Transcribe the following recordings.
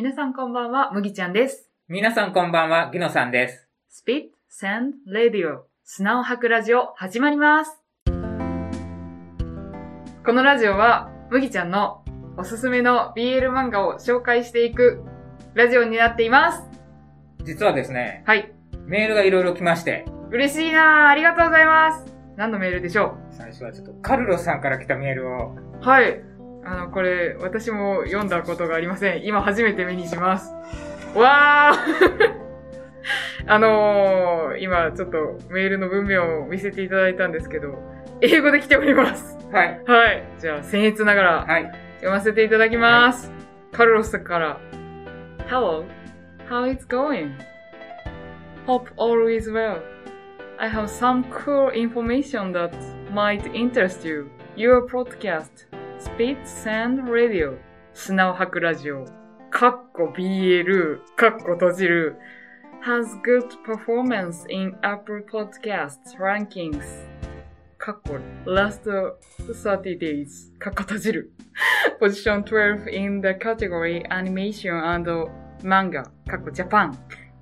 皆さんこんばんは、麦ちゃんです。皆さんこんばんは、ギノさんです。Spit, Sand, Radio 砂を吐くラジオ始まります。このラジオは、麦ちゃんのおすすめの BL 漫画を紹介していくラジオになっています。実はですね、はい。メールがいろいろ来まして、嬉しいなぁ。ありがとうございます。何のメールでしょ最初はちょっとカルロスさんから来たメールを、うはい。あの、これ、私も読んだことがありません。今初めて目にします。わー あのー、今ちょっとメールの文面を見せていただいたんですけど、英語で来ております。はい、はい。じゃあ、僭越ながらはい、読ませていただきます。カルロスから。Hello, how is going? Hope all is well. I have some cool information that might interest you. Your podcast, Spit Sand Radio, 砂を吐くラジオ、カッコ BL、カッコ閉じる、has good performance in Apple Podcasts rankings. カッコ last 30 days, カッコ閉じる。Position 12 in the category animation and manga, カッコ Japan,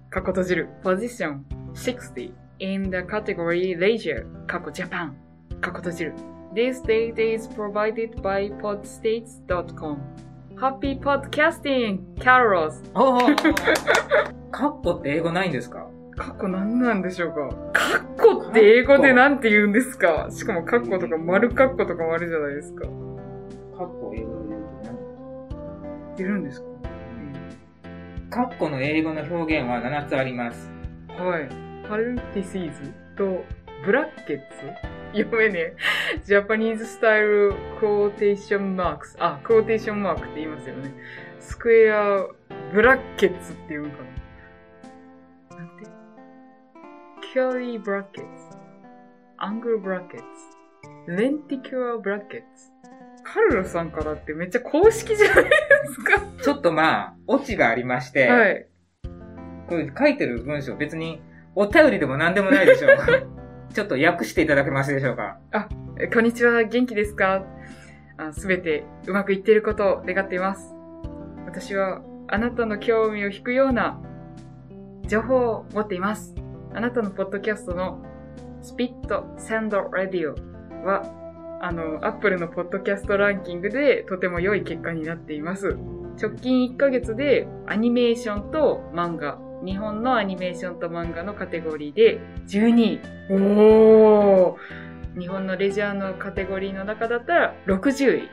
カッコ閉じる。Position 60 in the category leisure, カッコ Japan, カッコ閉じる。 This data is provided by podstates.com. Happy podcasting, Carlos! お ーカッコって英語ないんですか？カッコ何なんでしょうか？カッコって英語でなんて言うんですか？しかもカッコとか丸カッコとかもあるじゃないですか。カッコ英語で言うといるんですか、何カッコの英語の表現は7つあります。はい。 parentheses と brackets？読めねえ。 Japanese style quotation marks。あ、 quotation mark って言いますよね。 square brackets って言うんかな。なんて？ curly brackets。 angle brackets。 lenticular brackets。カルロさんからってめっちゃ公式じゃないですか。ちょっとまあ、オチがありまして、はい。これ書いてる文章別にお便りでも何でもないでしょう。ちょっと訳していただけますでしょうか？えこんにちは、元気ですか？すべてうまくいっていることを願っています。私はあなたの興味を引くような情報を持っています。あなたのポッドキャストのスピットサンドラディオは、あの、アップルのポッドキャストランキングでとても良い結果になっています。直近1ヶ月でアニメーションと漫画、日本のアニメーションと漫画のカテゴリーで12位。おー日本のレジャーのカテゴリーの中だったら60位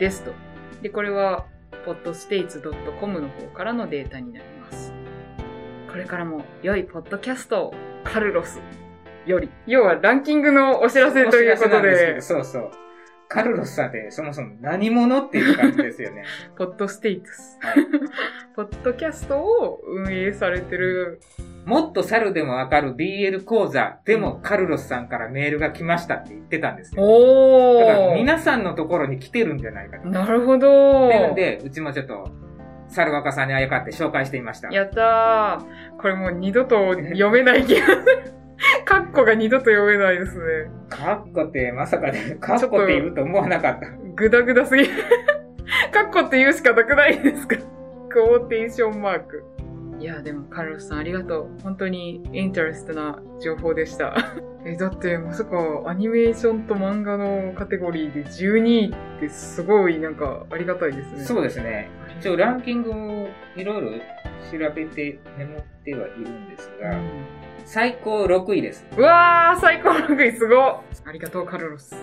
ですと。で、これは podstates.com の方からのデータになります。これからも良いポッドキャストをカルロスより。要はランキングのお知らせということでど、そうそう。カルロスさんってそもそも何者っていう感じですよね。ポッドステイツス。はい ポッドキャストを運営されてる、もっと猿でもわかる BL 講座でもカルロスさんからメールが来ましたって言ってたんですよ。おだからー皆さんのところに来てるんじゃないかと。なるほどなので、うちもちょっと、猿若さんにあやかって紹介してみました。やったー。これもう二度と読めない気がする。カッコが二度と読めないですね。カッコってまさかで、カッコって言うと思わなかった。グダグダすぎる。カッコって言うしかなくないですか？クォーテーションマーク。いや、でも、カルロスさんありがとう。本当にインタレストな情報でした。え、だって、まさか、アニメーションと漫画のカテゴリーで12位ってすごい、なんか、ありがたいですね。そうですね。一応ランキングをいろいろ調べてメモってはいるんですが、うん最高6位です。うわー、最高6位すごっありがとう、カルロス。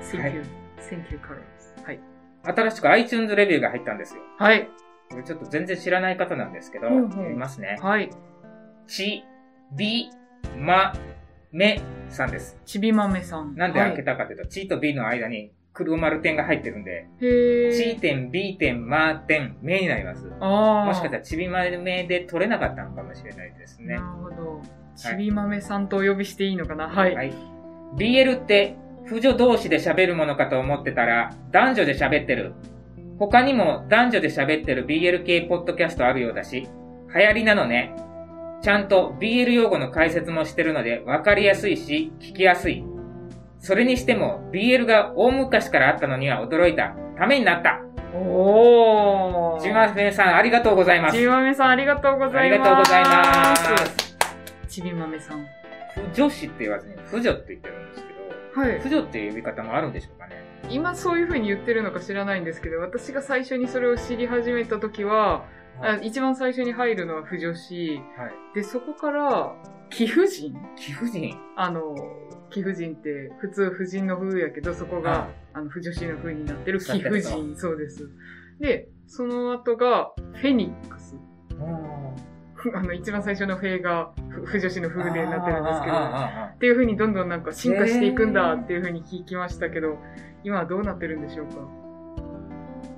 Thank はい you. Thank you, カルロス。はい。新しく iTunes レビューが入ったんですよ。はい。これちょっと全然知らない方なんですけど、うんうん読みますね。はい。ち、び、ま、めさんです。ちびまめさん。なんで開けた、たかというと、ちと B の間に黒丸点が入ってるんで、へー。ち点、B 点、ま点、めになります。もしかしたらちびまめで取れなかったのかもしれないですねなる。ほど。ちびまめさんとお呼びしていいのかな？はい。はい。BL って、婦女同士で喋るものかと思ってたら、男女で喋ってる。他にも男女で喋ってる BL 系ポッドキャストあるようだし、流行りなのね。ちゃんと BL 用語の解説もしてるので分かりやすいし、聞きやすい。それにしても BL が大昔からあったのには驚いた。ためになった。おー。ちびまめさん、ありがとうございますち。びまめさん、ありがとうございます。ありがとうございます。ちびまめさん。不女子って言わずに、不女って言ってるんですけど、はい。不女っていう呼び方もあるんでしょうかね。今そういう風に言ってるのか知らないんですけど、私が最初にそれを知り始めた時は、あ一番最初に入るのは不女子。はい。で、そこから、貴婦人貴婦人。あの、貴婦人って普通婦人の風やけど、そこが、あの、不女子の風になってる貴婦人。そうです。で、その後が、フェニックス。あの、一番最初のフェが、ふ不女子の風でなってるんですけど、あっていう風にどんどんなんか進化していくんだっていう風に聞きましたけど、今はどうなってるんでしょうか？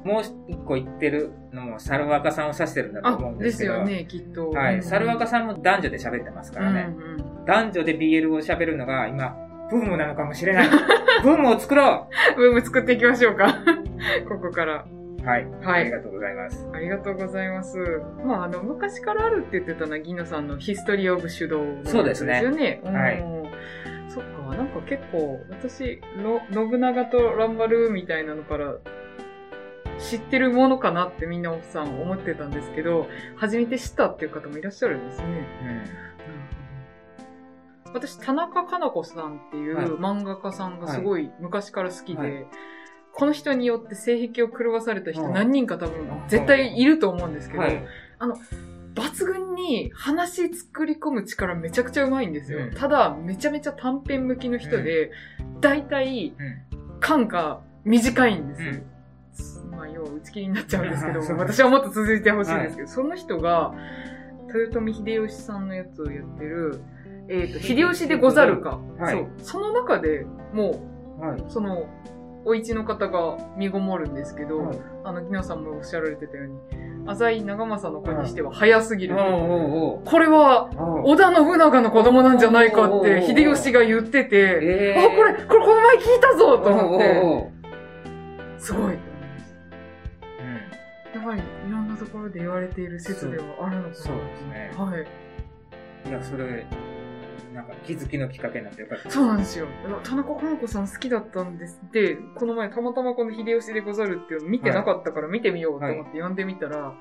もう一個言ってるのも、サルワカさんを指してるんだとあ思うん、でですすけど。よね、きっと。はい。サルワカささんも男女で喋ってますからね。うんうん。男女で BL を喋るのが今、ブームなのかもしれない。ブームを作ろブーム作っていきましょうか。ここから。うはい。はいありがとうございます。ありがとうございます。まあ、あの、昔からあるって言ってたのは、ギノさんのヒストリー・オブ・手動のやつそうですねよね。はいうんそっか、なんか結構、私、の、信長とランバルみたいなのから、知ってるものかなってみんな奥さん思ってたんですけど、初めて知ったっていう方もいらっしゃるんですね。私、田中かな子さんっていはいう漫画家さんがすごい昔から好きで、はいこの人によって性癖を狂わされた人うん何人か多分うん絶対いると思うんですけど、はい。抜群に話作り込む力めちゃくちゃうまいんですよ。うんただ、めちゃめちゃ短編向きの人で、大体、うん。感が短いんですよ。まあ、要は打ち切りになっちゃうんですけど、私はもっと続いてほしいんですけど、その人が、豊臣秀吉さんのやつをやってる、えっ、と、秀吉でござるか。はいそう。その中でもはい。う、その、お市の方が身ごもるんですけど、はいあの、ギノさんもおっしゃられてたように、浅井長政の子にしては早すぎる。これは、織田信長の子供なんじゃないかって、秀吉が言ってて、えーあ、これ、これこの前聞いたぞと思って、すごいと思います。うんやはり、いろんなところで言われている説ではあるのかな。そうですねはい。いや、それ、なんか気づきのきっかけになってよかった。そうなんですよ。田中かな子さん好きだったんです。で、この前たまたまこの秀吉でござるっていうの見てなかったから見てみようと思って読んでみたら、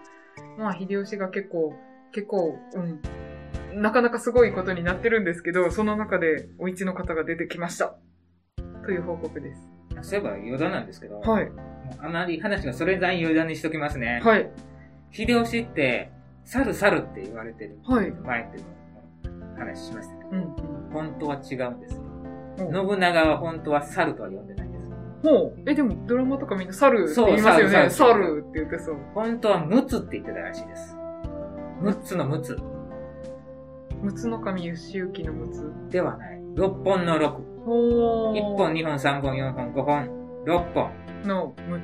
まあ秀吉が結構、結構、うん、なかなかすごいことになってるんですけど、その中でお市の方が出てきました。という報告です。そういえば余談なんですけど、はい。あまり話がそれなり余談にしときますね。はい。秀吉って、猿猿って言われてる。はい前っていうのを話しましたけど、うん、うん。本当は違うんです信長は本当は猿とは呼んでないんです。ほう。え、でもドラマとかみんな猿って言いますよね。そう猿猿って言ってそう。本当は陸奥って言ってたらしいです。六つの陸奥六つの神義行の六つ。ではない。六本の六。ほー。一本、二本、三本、四本、五本、六本。の、む、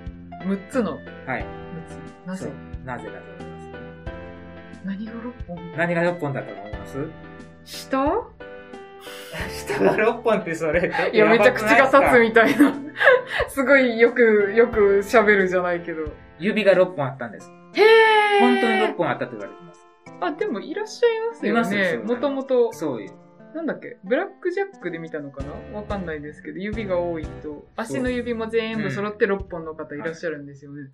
六つのはい。六つ。なぜ？なぜだと思います？何が六本？何が六本だと思います？下下が六本ってそれ。いや、めちゃ口が立つみたいな。すごいよく、よく喋るじゃないけど。指が六本あったんです。へー本当に六本あったと言われてます。あ、でもいらっしゃいますよいますよね。もともと、そういう。なんだっけ、ブラックジャックで見たのかな？わかんないですけど、指が多いと、足の指も全部揃って6本の方いらっしゃるんですよね。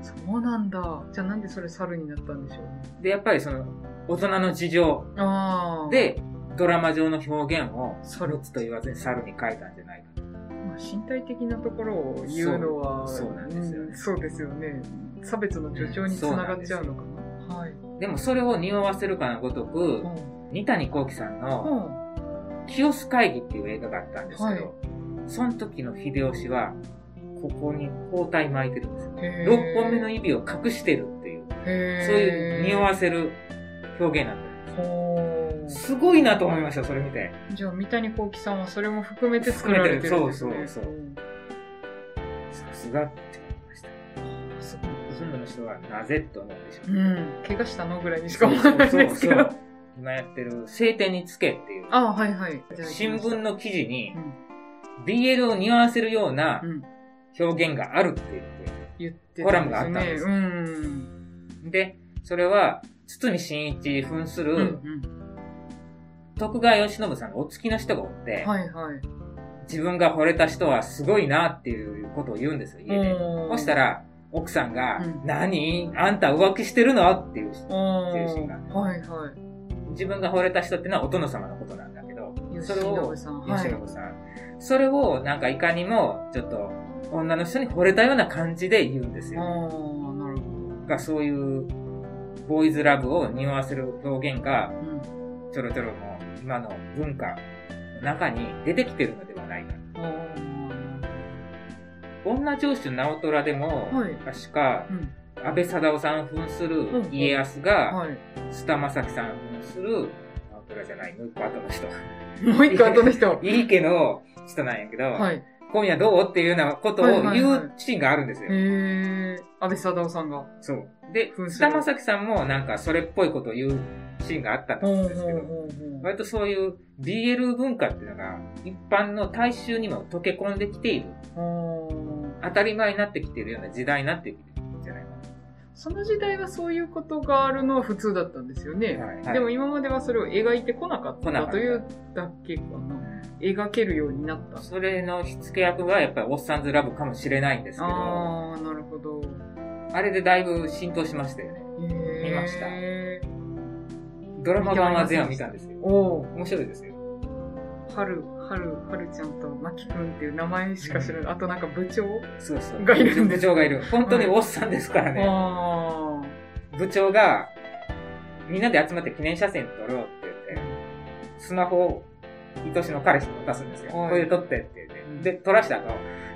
そうなんだ。じゃあなんでそれ猿になったんでしょうね？で、やっぱりその、大人の事情ああ。、で、ドラマ上の表現を、猿と言わずに猿に書いたんじゃないかと。まあ、身体的なところを言うのは、そうそうなんですよねうんそうですよね。差別の助長につながっちゃうのかな？はい。でもそれを匂わせるかのごとく、うん。二谷幸喜さんの、うん清須会議っていう映画があったんですけど、はいその時の秀吉は、ここに包帯巻いてるんですよ。へー六本目の指を隠してるっていう、そういう匂わせる表現なんだよ。ほーすごいなと思いました、それ見て。じゃあ、三谷幸喜さんはそれも含めて作られてるんですね。そうそうそうんさすがって思いました。すほとんどの人はなぜって思うでしょごいうん。怪我したのぐらいにしか思わないんですけど。そうそうそう今やってる晴天につけっていう、あはいはい。新聞の記事にうん。BL を匂わせるようなうん。表現があるって言って、言ってコラムがあったんです。で、それは、堤真一扮するん。徳川慶喜さんがお付きの人がおって、はいはい。自分が惚れた人はすごいなっていうことを言うんですよ、家で。そしたら、奥さんが、うん何？あんた浮気してるの？っていう、あ精神があ。はいは自分が惚れた人っていうのはお殿様のことなんだけど、い。それを、吉信さん。それを、なんかいかにも、ちょっと、女の人に惚れたような感じで言うんですああ、よ。なるほが、そういう、ボーイズラブを匂わせる表現が、ど。うん。ちょろちょろの今の文化の中に出てきてるのではないか。あ女上司の直虎でも、はい確かあ、、うん。安倍貞夫さん扮するうん家康が、はい。菅田将暉さん扮する、直虎じゃない、もう一個後の人。もう一個後の人。いい家の人なんやけど、はい。今夜どう？っていうようなことをはいはいはい言うシーンがあるんですよ。へえ。安倍貞夫さんが。そう。で、菅田将暉さんもなんかそれっぽいことを言うシーンがあったと思うんですけど。割とそういう BL 文化っていうのが一般の大衆にも溶け込んできている、あ当たり前になってきているような時代になってきてその時代はそういうことがあるのは普通だったんですよね。な。はいでも今まではそれを描いてこなかったたというだけかな。描けるようになった。それの火付け役がやっぱりオッサンズラブかもしれないんですけど、あああ、なるほど。れでだいぶ浸透しましたよね。見見ましたドラマ版は全話見たんですよ。おお。面白いですよ。はる、はる、はるちゃんとまきくんっていう名前しか知らない。あとなんか部長？そうそう。がいるんです部長がいる。本当にオッサンですからね。あ部長が、みんなで集まって記念写真撮ろうって言って、スマホを愛しの彼氏に渡すんですよ。はいこれで撮ってって言って。で、撮らした後、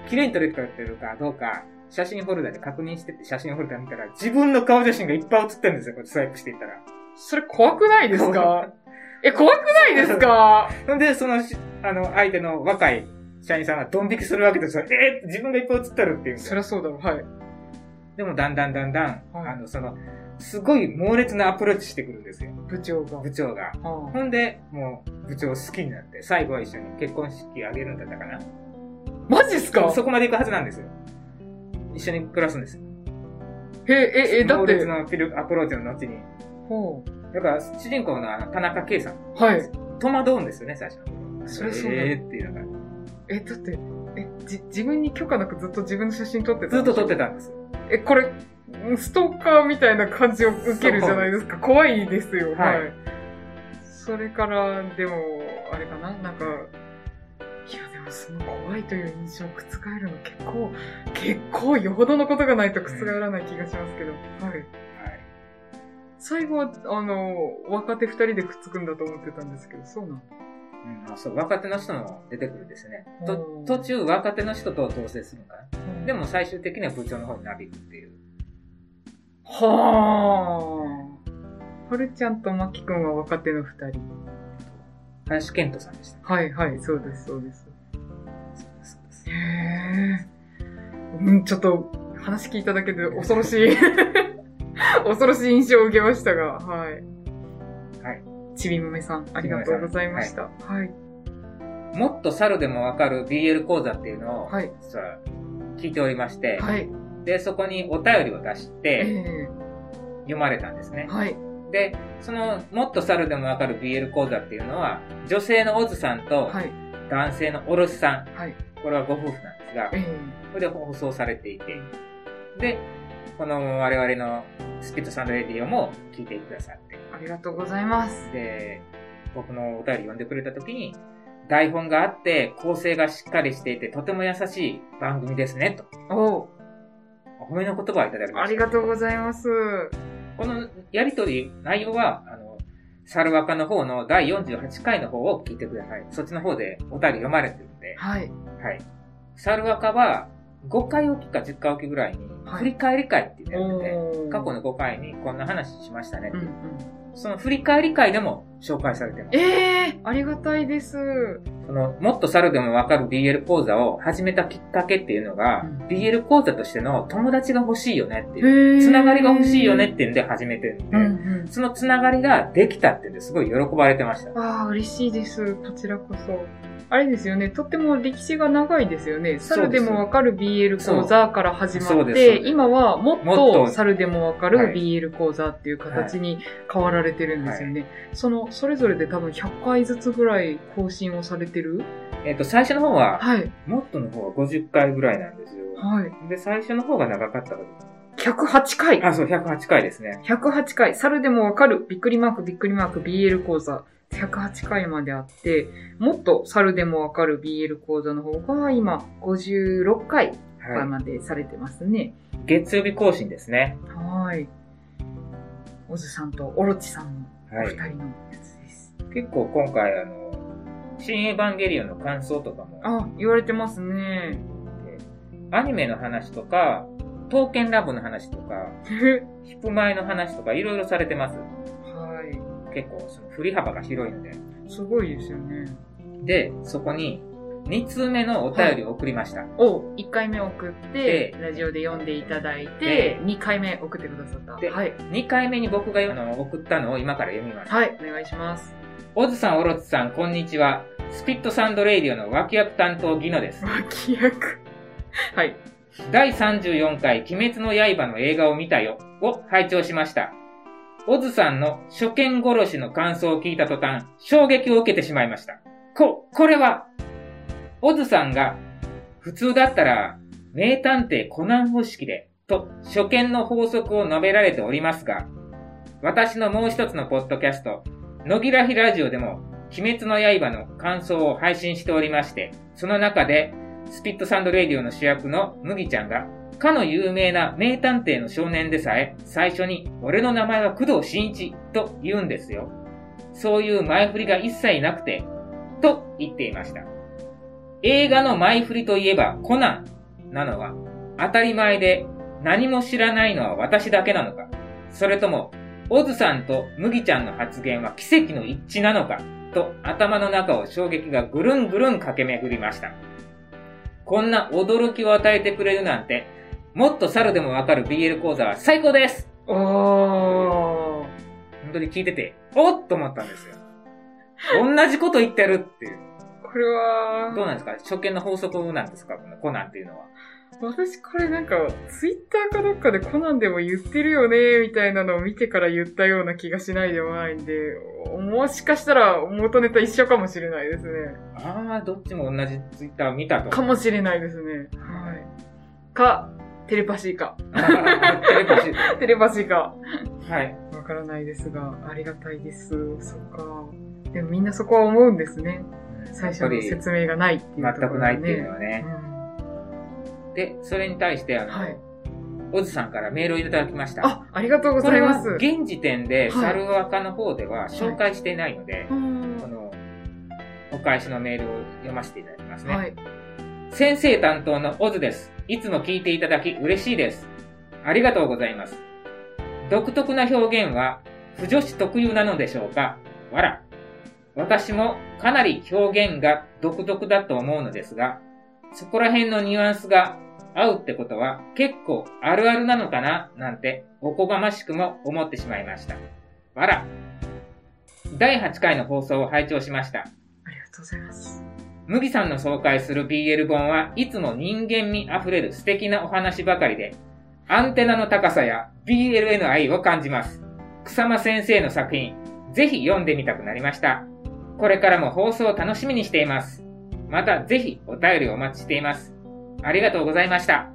綺麗に撮れてるかどうか、写真フォルダで確認してって写真フォルダ見たら、自分の顔写真がいっぱい写ってるんですよ。これスワイプしていったら。それ怖くないですか？え、怖くないですか？で、そのし、あの、相手の若い社員さんがドン引きするわけですよ。えー自分がいっぱい写ってるっていうそりゃそうだろ、はい。でも、だんだんだんだん、はいあの、その、すごい猛烈なアプローチしてくるんですよ。部長が。部長が。あほんで、もう、部長好きになって、最後は一緒に結婚式あげるんだったかな。マジっすか？そこまで行くはずなんですよ。一緒に暮らすんですよ。え、え、え、だっ猛烈て。なアプローチの後に。ほだから、主人公のあの、田中圭さん。う。はい。戸惑うんですよね、最初。そりゃそうだえーっていうのが。え、だって、え、じ、自分に許可なくずっと自分の写真撮ってたずっと撮ってた。たんですよ。え、これ、ストーカーみたいな感じを受けるじゃないですか。怖いですよ。はいはい。それから、でも、あれかな？なんか、いや、でもその怖いという印象を覆るの結構、結構よほどのことがないと覆らない気がしますけど。はい。はい。最後は、あの、若手二人でくっつくんだと思ってたんですけど、そうなんだ。うん、あそう、若手の人も出てくるんですね。とうん途中、若手の人と同棲するのかな。でも、も最終的には部長の方になびくっていう。はあ。はるちゃんとまきくんは若手の二人。林健人さんでした。はいはい、そうです、そうです。そうです、そうです。へえ。うん、ちょっと、話聞いただけで恐ろしい、恐ろしい印象を受けましたが、はい。はい。ちびもめさん、ありがとうございました。はい。もっと猿でもわかる BL 講座っていうのを、はい。実は聞いておりまして、はい。で、そこにお便りを出しえてえ読まれたんですね。はい。で、その、もっと猿でもわかる BL 講座っていうのは、女性のオズさんとはい。男性のおろしさん、はい。これはご夫婦なんですがえ、えこれで放送されていて、で、この我々のスピットサンドレディオも聞いてくださって、ありがとうございます。で、僕のお便り読んでくれた時に、台本があって、構成がしっかりしていて、とても優しい番組ですね、と。おうお褒めの言葉をいただきまあした。りがとうございます。このやりとり、内容は、あの、サルワカの方の第48回の方を聞いてください。そっちの方でお便り読まれてるんで、はい。はい。サルワカは、5回おきか10回おきぐらいに、はい振り返り会っていうのをやってて、過去の5回にこんな話しましたねってうんいうう。その振り返り会でも紹介されてます。ええありがたいです。その、もっと猿でもわかる BL 講座を始めたきっかけっていうのが、うん BL 講座としての友達が欲しいよねっていう、つながりが欲しいよねっていうんで始めてるんで、うんうん。そのつながりができたっていうんですごい喜ばれてました。ああ、嬉しいです。こちらこそ。あれですよね、とっても歴史が長いですよね。猿でもわかる BL 講座から始まって、今はもっとと猿でもわかるはい BL 講座っていう形に変わられてるんですよね。その、それぞれで多分100回ずつぐらい更新をされてる？えっ、と、最初の方は、はい。もっとの方は50回ぐらいなんですよ。はい。で、最初の方が長かったわ108回。あ、そう、108回ですね。108回。猿でもわかる。びっくりマーク、びっくりマーク、BL 講座。108回まであって、もっと猿でもわかる BL 講座の方が今56回はまでされてますね。い。月曜日更新ですね。はい。オズさんとオロチさんのおはい。二人のやつです。結構今回あの、新エヴァンゲリオンの感想とかも、あ、言われてますね。アニメの話とか、刀剣ラボの話とか、ヒップマイの話とかいろいろされてます。は結構その振り幅が広いんで。い。すごいですよね。で、そこに2通目のお便りを送りました。を1回目送ってで、ラジオで読んでいただいでて、2回目送ってくださった。ではい。2回目に僕があの送ったのを今から読みます。はい、お願いします。オズさん、オロツさん、こんにちは。スピットサンドレイディオの脇役担当ギノです。脇役。はい。第34回鬼滅の刃の映画を見たよを拝聴しました。オズさんの初見殺しの感想を聞いた途端、衝撃を受けてしまいました。こ、これは、オズさんが普通だったら名探偵コナン方式でと初見の法則を述べられておりますが、私のもう一つのポッドキャスト、野木らひラジオでも鬼滅の刃の感想を配信しておりまして、その中でスピットサンドレイディオの主役の麦ちゃんが、かの有名な名探偵の少年でさえ、最初に、俺の名前は工藤新一と言うんですよ。そういう前振りが一切なくて、と言っていました。映画の前振りといえばコナンなのは当たり前で何も知らないのは私だけなのか、それとも、オズさんと麦ちゃんの発言は奇跡の一致なのか、と頭の中を衝撃がぐるんぐるん駆け巡りました。こんな驚きを与えてくれるなんて、もっと猿でもわかる BL 講座は最高ですおー。本当に聞いてて、おっと思ったんですよ。同じこと言ってるっていう。これは、どうなんですか？初見の法則なんですか？このコナンっていうのは。私これなんか、ツイッターかどっかでコナンでも言ってるよね、みたいなのを見てから言ったような気がしないでもないんで、もしかしたら元ネタ一緒かもしれないですね。ああ、どっちも同じツイッターを見たと。かもしれないですね。はい。か、テレパシーか。テレパシー テレパシーか。はい。わからないですが、ありがたいです。そっか。でもみんなそこは思うんですね。最初の説明がないっていうところ、ね。全くないっていうのはね。うんで、それに対して、あの、はい。オズさんからメールをいただきました。あ、ありがとうございます。現時点で、はい猿若の方では紹介していないので、うんこの、お返しのメールを読ませていただきますね。はい。先生担当のオズです。いつも聞いていただき嬉しいです。ありがとうございます。独特な表現は、不女子特有なのでしょうか？わら。私もかなり表現が独特だと思うのですが、そこら辺のニュアンスが合うってことは結構あるあるなのかななんておこがましくも思ってしまいました。わら。第8回の放送を拝聴しました。ありがとうございます。麦さんの紹介する BL 本はいつも人間味あふれる素敵なお話ばかりで、アンテナの高さや BL への愛を感じます。草間先生の作品、ぜひ読んでみたくなりました。これからも放送を楽しみにしています。またぜひお便りをお待ちしています。ありがとうございました。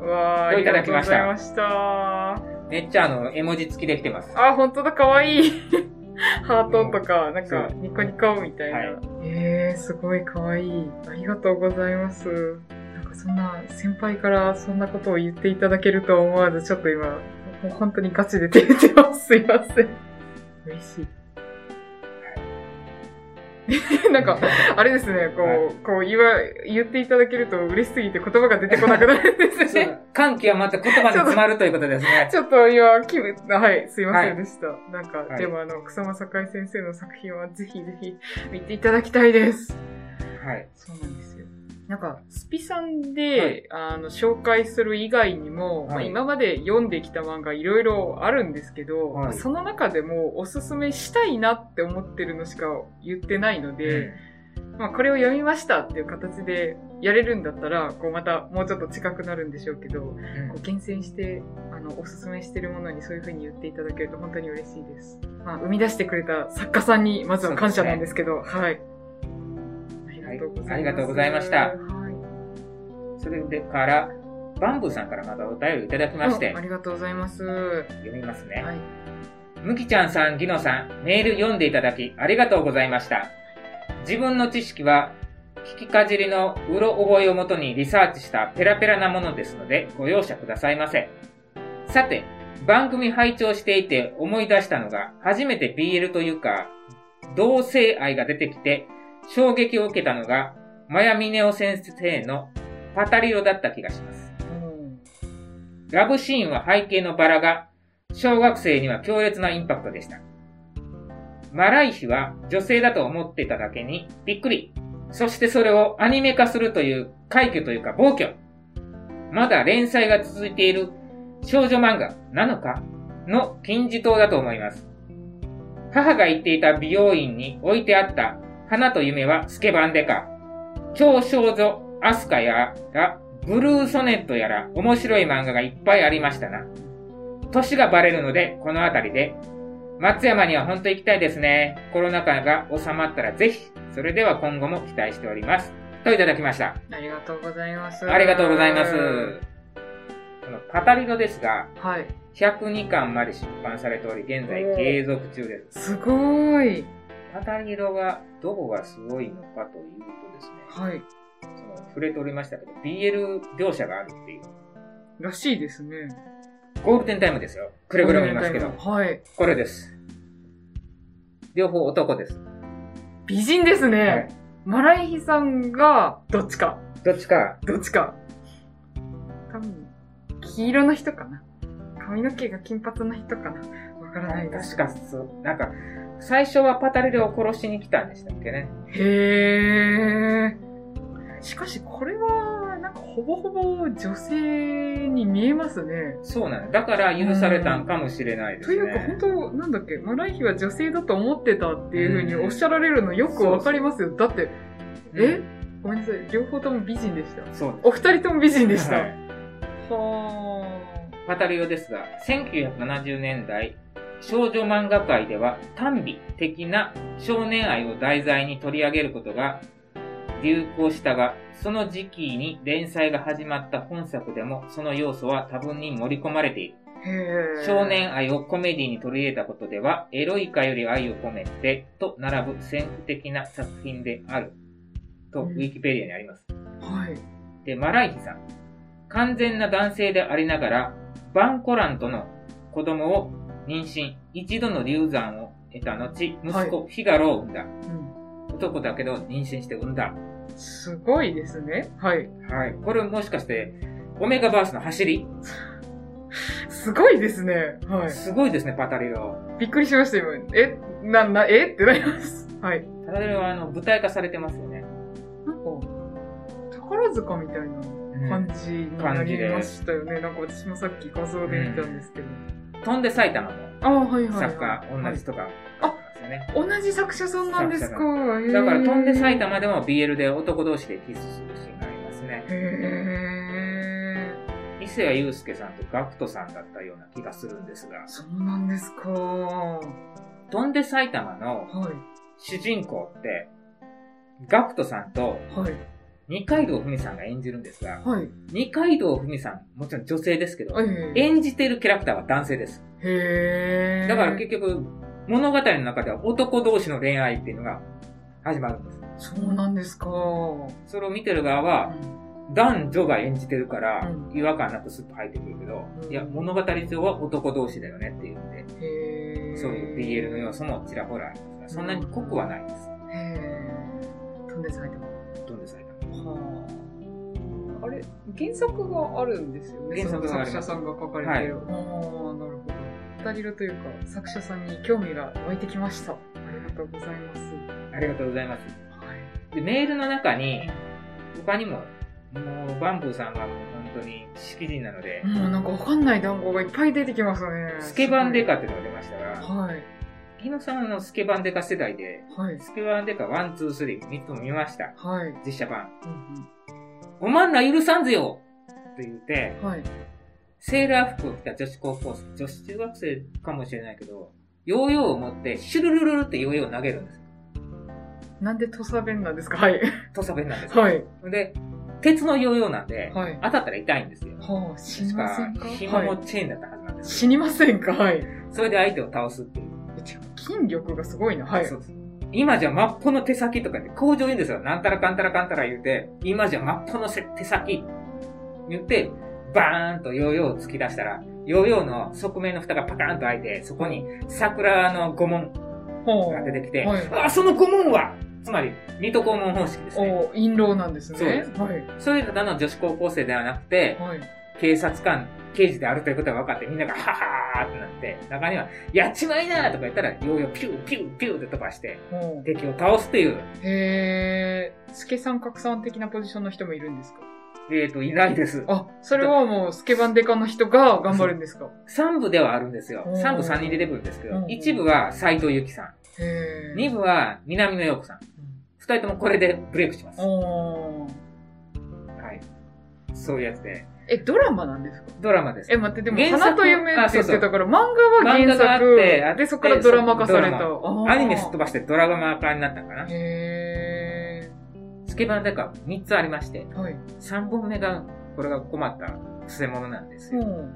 うわー、あいりがとうごただきました？ざいました。めっちゃあの、絵文字付きできてます。あ、本当だ、かわいい。ハートとか、なんかニコニコみたいな。はいえー、すごいかわいい。ありがとうございます。なんかそんな、先輩からそんなことを言っていただけるとは思わず、ちょっと今、もう本当にガチで照れてます。すいません。嬉しい。なんか、あれですね、こう、はいこう言わ、言っていただけると嬉しすぎて言葉が出てこなくなるんですね。歓喜はまた言葉に詰まるということですね。ちょっと今、気分、はい、すいませんでした。なんか、はいでもあの、草間坂井先生の作品はぜひぜひ見ていただきたいです。はい。そうなんですよ。なんか、スピさんで、あの、紹介する以外にも、まあはい今まで読んできた漫画いろいろあるんですけど、はい。その中でもおすすめしたいなって思ってるのしか言ってないので、まあ、これを読みましたっていう形でやれるんだったら、こう、またもうちょっと近くなるんでしょうけど、うん。こう厳選して、あの、おすすめしてるものにそういう風に言っていただけると本当に嬉しいです。まあ、生み出してくれた作家さんに、まずは感謝なんですけど、はい。はいありがとうございましたはい。それでから、バンブーさんからまたお便りいただきましてああ、りがとうございます。読みますね。はい。むきちゃんさん、ぎのさん、メール読んでいただきありがとうございました。自分の知識は、聞きかじりのうろ覚えをもとにリサーチしたペラペラなものですので、ご容赦くださいませ。さて、番組拝聴していて思い出したのが、初めて BL というか、同性愛が出てきて、衝撃を受けたのが、マヤミネオ先生のパタリロだった気がします。ラブシーンは背景のバラが、小学生には強烈なインパクトでした。マライヒは女性だと思ってただけにびっくり。そしてそれをアニメ化するという快挙というか暴挙。まだ連載が続いている少女漫画なのか？の金字塔だと思います。母が言っていた美容院に置いてあった花と夢はスケバンデカ。超少女アスカやらブルーソネットやら面白い漫画がいっぱいありましたな。年がバレるので、この辺りで。松山には本当行きたいですね。コロナ禍が収まったらぜひ。それでは今後も期待しております。といただきました。ありがとうございます。ありがとうございます。このパタリロですが、はい。102巻まで出版されており、現在継続中です。すごい。パタリロがどこがすごいのかというとですね、はい。その触れておりましたけど、BL 描写があるっていう。らしいですね。ゴールデンタイムですよ。くれぐれも言いますけど。はい。これです。両方男です。美人ですね。はいマライヒさんが、どっちか。どっちか、どっちか。多分、黄色の人かな。髪の毛が金髪の人かな。わからないです。確かそう、なんか、最初はパタリロを殺しに来たんでしたっけね。へー。しかし、これは、なんか、ほぼほぼ女性に見えますね。そうなんだ。だから許されたんかもしれないですね。というか、本当なんだっけ、マライヒは女性だと思ってたっていうふうにおっしゃられるのよくわかりますよ。だって、うんえ？ごめんなさい。両方とも美人でした。そう。お二人とも美人でした。ははいパタリロですが、1970年代、少女漫画界では短美的な少年愛を題材に取り上げることが流行したが、その時期に連載が始まった本作でもその要素は多分に盛り込まれている。少年愛をコメディに取り入れたことでは、エロイカより愛を込めてと並ぶ先駆的な作品である。と、うんウィキペディアにあります。はい。で、マライヒさん。完全な男性でありながら、バンコランとの子供を妊娠、一度の流産を得た後、息子、はいフィガロを産んだ。うん。男だけど妊娠して産んだ。すごいですね。はい。はい。これもしかして、オメガバースの走り、すごいですね。はい。すごいですね、パタリロ。びっくりしました、今。え、な、な、え？ってなります。はい。パタリロはあの舞台化されてますよね。なんか、宝塚みたいな感じになりましたよね。なんか私もさっき画像で見たんですけど。飛んで埼玉の。作家、同じ人が書いてますよね。同じ作者さんなんですか？だから飛んで埼玉でも BL で男同士でキスするシーンがありますね。へ伊勢谷友介さんとガクトさんだったような気がするんですがー。、そうなんですか。は飛んで埼玉のい。主人公って、ガクトさんとはい。二階堂ふみさんが演じるんですが、はい。二階堂ふみさん、もちろん女性ですけど、え演じてるキャラクターは男性です。へー。だから結局、物語の中では男同士の恋愛っていうのが始まるんです。そうなんですか。それを見てる側は、うん男女が演じてるからう、ん違和感なくスッと入ってくるけど、うんいや、物語上は男同士だよねっていうんで。そういう BL の要素もちらほらありますが、そんなに濃くはないです。へー。飛んで埼玉。どんで埼玉。はあ。あれ、原作があるんですよね。原作作者さんが書かれてる。ああ、なるほど。二人色というか、作者さんに興味が湧いてきました。ありがとうございます。ありがとうございます。はい。で、メールの中に、他にも、もう、バンブーさんはもう本当に識人なので、もうなんかわかんない単語がいっぱい出てきますね。スケバンデカっていうのが出ましたが、はい。木野さんのスケバンデカ世代で、はい。スケバンデカ1、2、3、3つも見ました。はい。実写版。うんおまんら許さんぜよって言って、うんはい。セーラー服を着た女子高校生、女子中学生かもしれないけど、ヨーヨーを持って、シュルルルルってヨーヨーを投げるんです。なんで土佐弁なんですか？はい。土佐弁なんですよ。はい。で、鉄のヨーヨーなんで、はい。当たったら痛いんですよ。はあ、死にませんか？確紐はい。もチェーンだったはずなんですよ。死にませんか？はい。それで相手を倒すっていう。筋力がすごいな。はい。そうです今じゃマッポの手先とかで口上言うんですよ。なんたらかんたらかんたら言うて、今じゃマッポのせ手先言って、バーンとヨーヨーを突き出したら、ヨーヨーの側面の蓋がパカーンと開いて、そこに桜の御紋ほうが出てきて、はいあ、その御紋はつまり、水戸黄門方式ですね。お印籠なんですね。そうですはい。それただの女子高校生ではなくて、はい。警察官、刑事であるということが分かって、みんながハハーってなって、中には、やっちまいなーとか言ったら、ヨーヨーピューピューピューって飛ばして、敵を倒すっていう、へー。スケさん、格さん的なポジションの人もいるんですか？えーと、いないです。あ、それはもう、スケバンデカの人が頑張るんですか？3部ではあるんですよ。おー3部3人出てくるんですけど、うん1部は斎藤由貴さん、へー。2部は南野陽子さん。2人ともこれでブレイクします。は。い。そういうやつで。え、ドラマなんですか？ドラマです。え、待って、でも、原作花と夢って言ってたから、漫画は原漫画があ作ってあってで、そこからドラマ化された。アニメすっ飛ばしてドラマ化になったのかな。へスケバンデカ3つありまして、ー。はい。3本目が、これが困った伏せ物なんですよ。ほ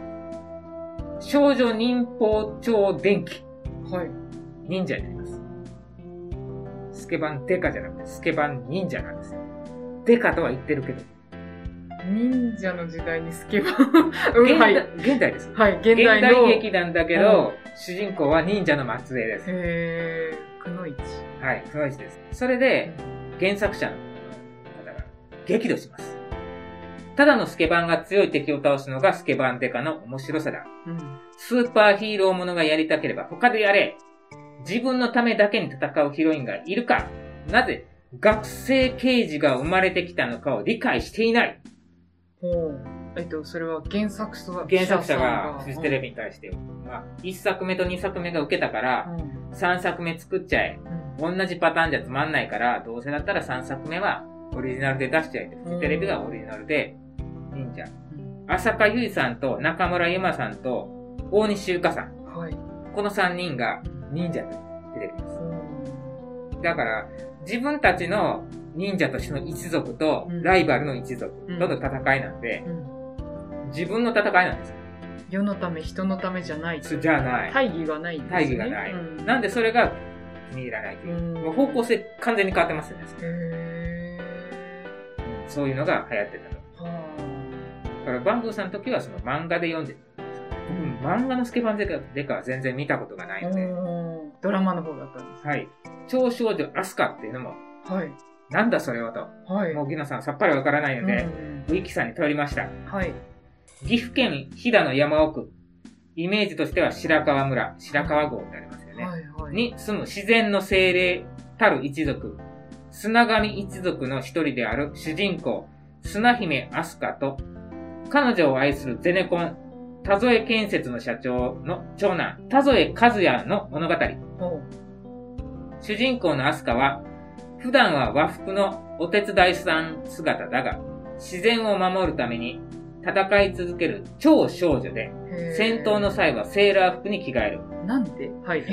少女忍法超電気。う。はい。忍者になります。スケバンデカじゃなくて、スケバン忍者なんですよ。デカとは言ってるけど。忍者の時代にスケバン。うん、はい。現代現代です。はい、現現代の。代劇なんだけど、主人公は忍者の末裔です。へー。くのいち。はい、その一です。それで、原作者の方が激怒します。ただのスケバンが強い敵を倒すのがスケバンデカの面白さだ。うん。スーパーヒーローものがやりたければ他でやれ。自分のためだけに戦うヒロインがいるか。なぜ学生刑事が生まれてきたのかを理解していない。えっと、それは原作者が原作者がフジテレビ。ビに対して、まあ、1作目と2作目が受けたから、うん。3作目作っちゃえ。うん。同じパターンじゃつまんないから、どうせだったら3作目はオリジナルで出しちゃえって。フジテレビがオリジナルで、忍者。浅香唯さんと中村ゆまさんと大西優香さん。うんはい。この3人が忍者と出てきます。だから、自分たちの忍者としての一族とうんライバルの一族うんとの戦いなんで、うん。自分の戦いなんですよ。世のため、人のためじゃない。じゃない。大義がないんですね。大義がない。うん。なんでそれが気に入らないというう。ん。もう方向性完全に変わってますよね。へそういうのが流行ってたと。だから、バンブーさんの時はその漫画で読んでたんです漫画のスケバンデカは全然見たことがないあ。ので、ドラマの方だったんです。はい。超少女アスカっていうのも、はい。なんだそれはと。はい。もうギノさんさっぱりわからないので、うんウィキさんに頼りました。はい。岐阜県飛騨の山奥。イメージとしては白川村、白川郷ってありますよね。はい。はい。に住む自然の精霊たる一族、砂神一族の一人である主人公、砂姫アスカと、彼女を愛するゼネコン、田添建設の社長の長男、田添和也の物語。主人公のアスカは、普段は和服のお手伝いさん姿だが、自然を守るために戦い続ける超少女で、戦闘の際はセーラー服に着替える。なんで？はい。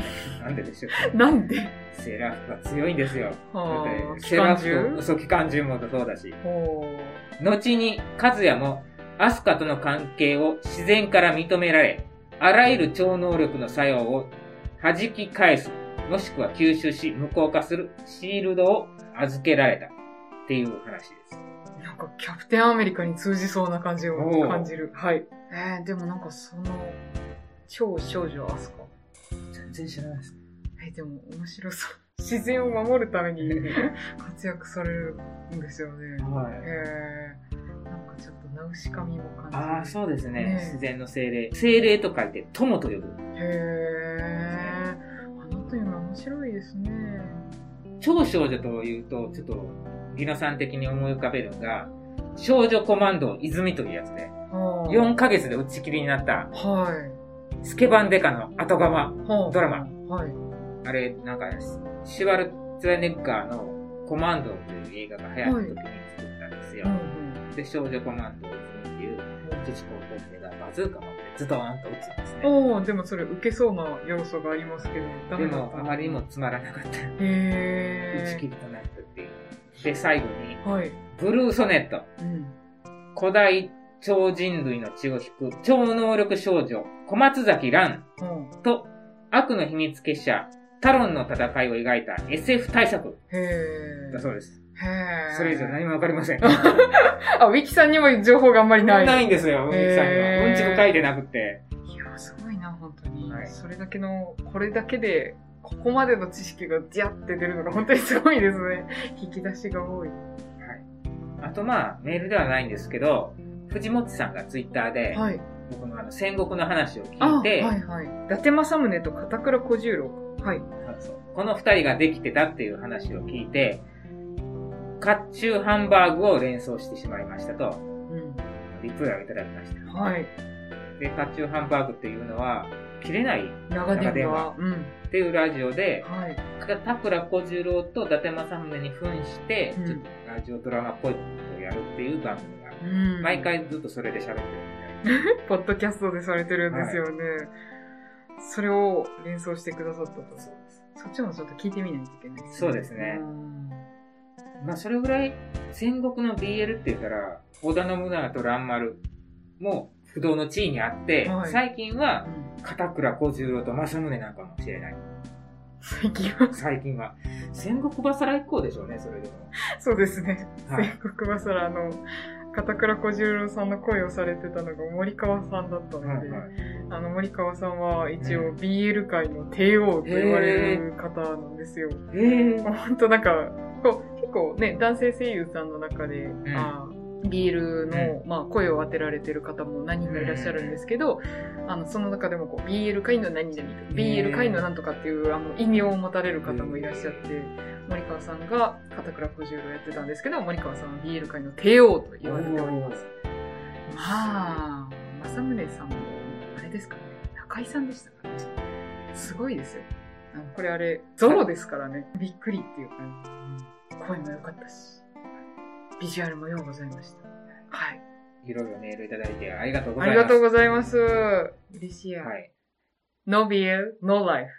なんででしょう なんで？セーラー服は強いんですよ。セーラー服、そう、機関銃もそうだし。ほ後に、和也も、アスカとの関係を自然から認められ、あらゆる超能力の作用を弾き返す、もしくは吸収し無効化するシールドを預けられたっていう話です。う。なんか、キャプテンアメリカに通じそうな感じを感じる。はい。えー、でもなんかその、超少女アスカ？全然知らないです。えー、でも面白そう。自然を守るために 活躍されるんですよね。はい。えー、なんかちょっとナウシカミも感じる。ああ、そうですね。ね自然の精霊。精霊と書いて、友と呼ぶ。へー。あのというのは面白いですね。超少女というと、ちょっと、ギノさん的に思い浮かべるのが、少女コマンド泉というやつで、はあ4ヶ月で打ち切りになった、はい。スケバンデカの後釜。はあドラマ。はい。あれ、なんか、シュワルツェネッガーのコマンドという映画が流行った時に作ったんですよ。うんで、少女コマンドっていう、女子高校生がバズーカ持ってズドーンと撃つんですね。おおでもそれ受けそうな要素がありますけど、ダでメだったも、あまりにもつまらなかった。へ打ち切ー。りとなったっていう。で、最後に、はい。ブルーソネット。うん。古代超人類の血を引く超能力少女、小松崎蘭うん。と悪の秘密結社、タロンの戦いを描いた SF 大作へー。だそうです。へー。それ以上何もわかりません。あ、ウィキさんにも情報があんまりない。ないんですよ、うんちくさんには。うんちく書いてなくて。いや、すごいな、本当に。はいそれだけの、これだけで、ここまでの知識がジャって出るのが本当にすごいですね。引き出しが多い。はい。あとまあ、メールではないんですけど、藤本さんがツイッターで、はい。僕のあの戦国の話をあ、聞いて、はいはい。伊達政宗と片倉小十郎。はい。そうそうこの二人ができてたっていう話を聞いて、甲冑ハンバーグを連想してしまいましたと、うん。リプライをいただきました。はい。で、甲冑ハンバーグっていうのは、切れない長電電話話。うん。っていうラジオで、はい。田倉小十郎と伊達政宗に扮して、うんちょっとラジオドラマっぽいことをやるっていう番組が、うん。毎。回ずっとそれで喋ってるみたいポッドキャストでされてるんですよね。それを連想してくださったと。な。そうです。そっちもちょっと聞いてみないといけないですね。そうですねんまあ、それぐらい、戦国の BL って言ったら、織田信長と蘭丸も不動の地位にあって、はい最近はう、ん片倉小十郎と政宗なんかもしれない。最近は、最近は。戦国バサラ以降でしょうね、それでも。そうですね。はい戦国バサラの、片倉小十郎さんの声をされてたのが森川さんだったので、はいはいあの森川さんは一応うん BL 界の帝王と言われる方なんですよ。えーほんとなんか、こう結構ね、男性声優さんの中で、んあー BL の、まあ、声を当てられてる方も何人かいらっしゃるんですけど、あの、その中でもこう、BL 界の何々とか、BL 界のなんとかっていう、あの、異名を持たれる方もいらっしゃって、森川さんが片倉小十郎やってたんですけど、森川さんは BL 界の帝王と言われております。まあ、正宗さんも、あれですからね、中井さんでしたからね。すごいですよ。これあれ、ゾロですからね。びっくりっていう感じ。うん声も良かったし、ビジュアルもようございました。はい。いろいろメールいただいてありがとうごあざいます。りがとうございます。嬉しいや。はい。No beer, no life.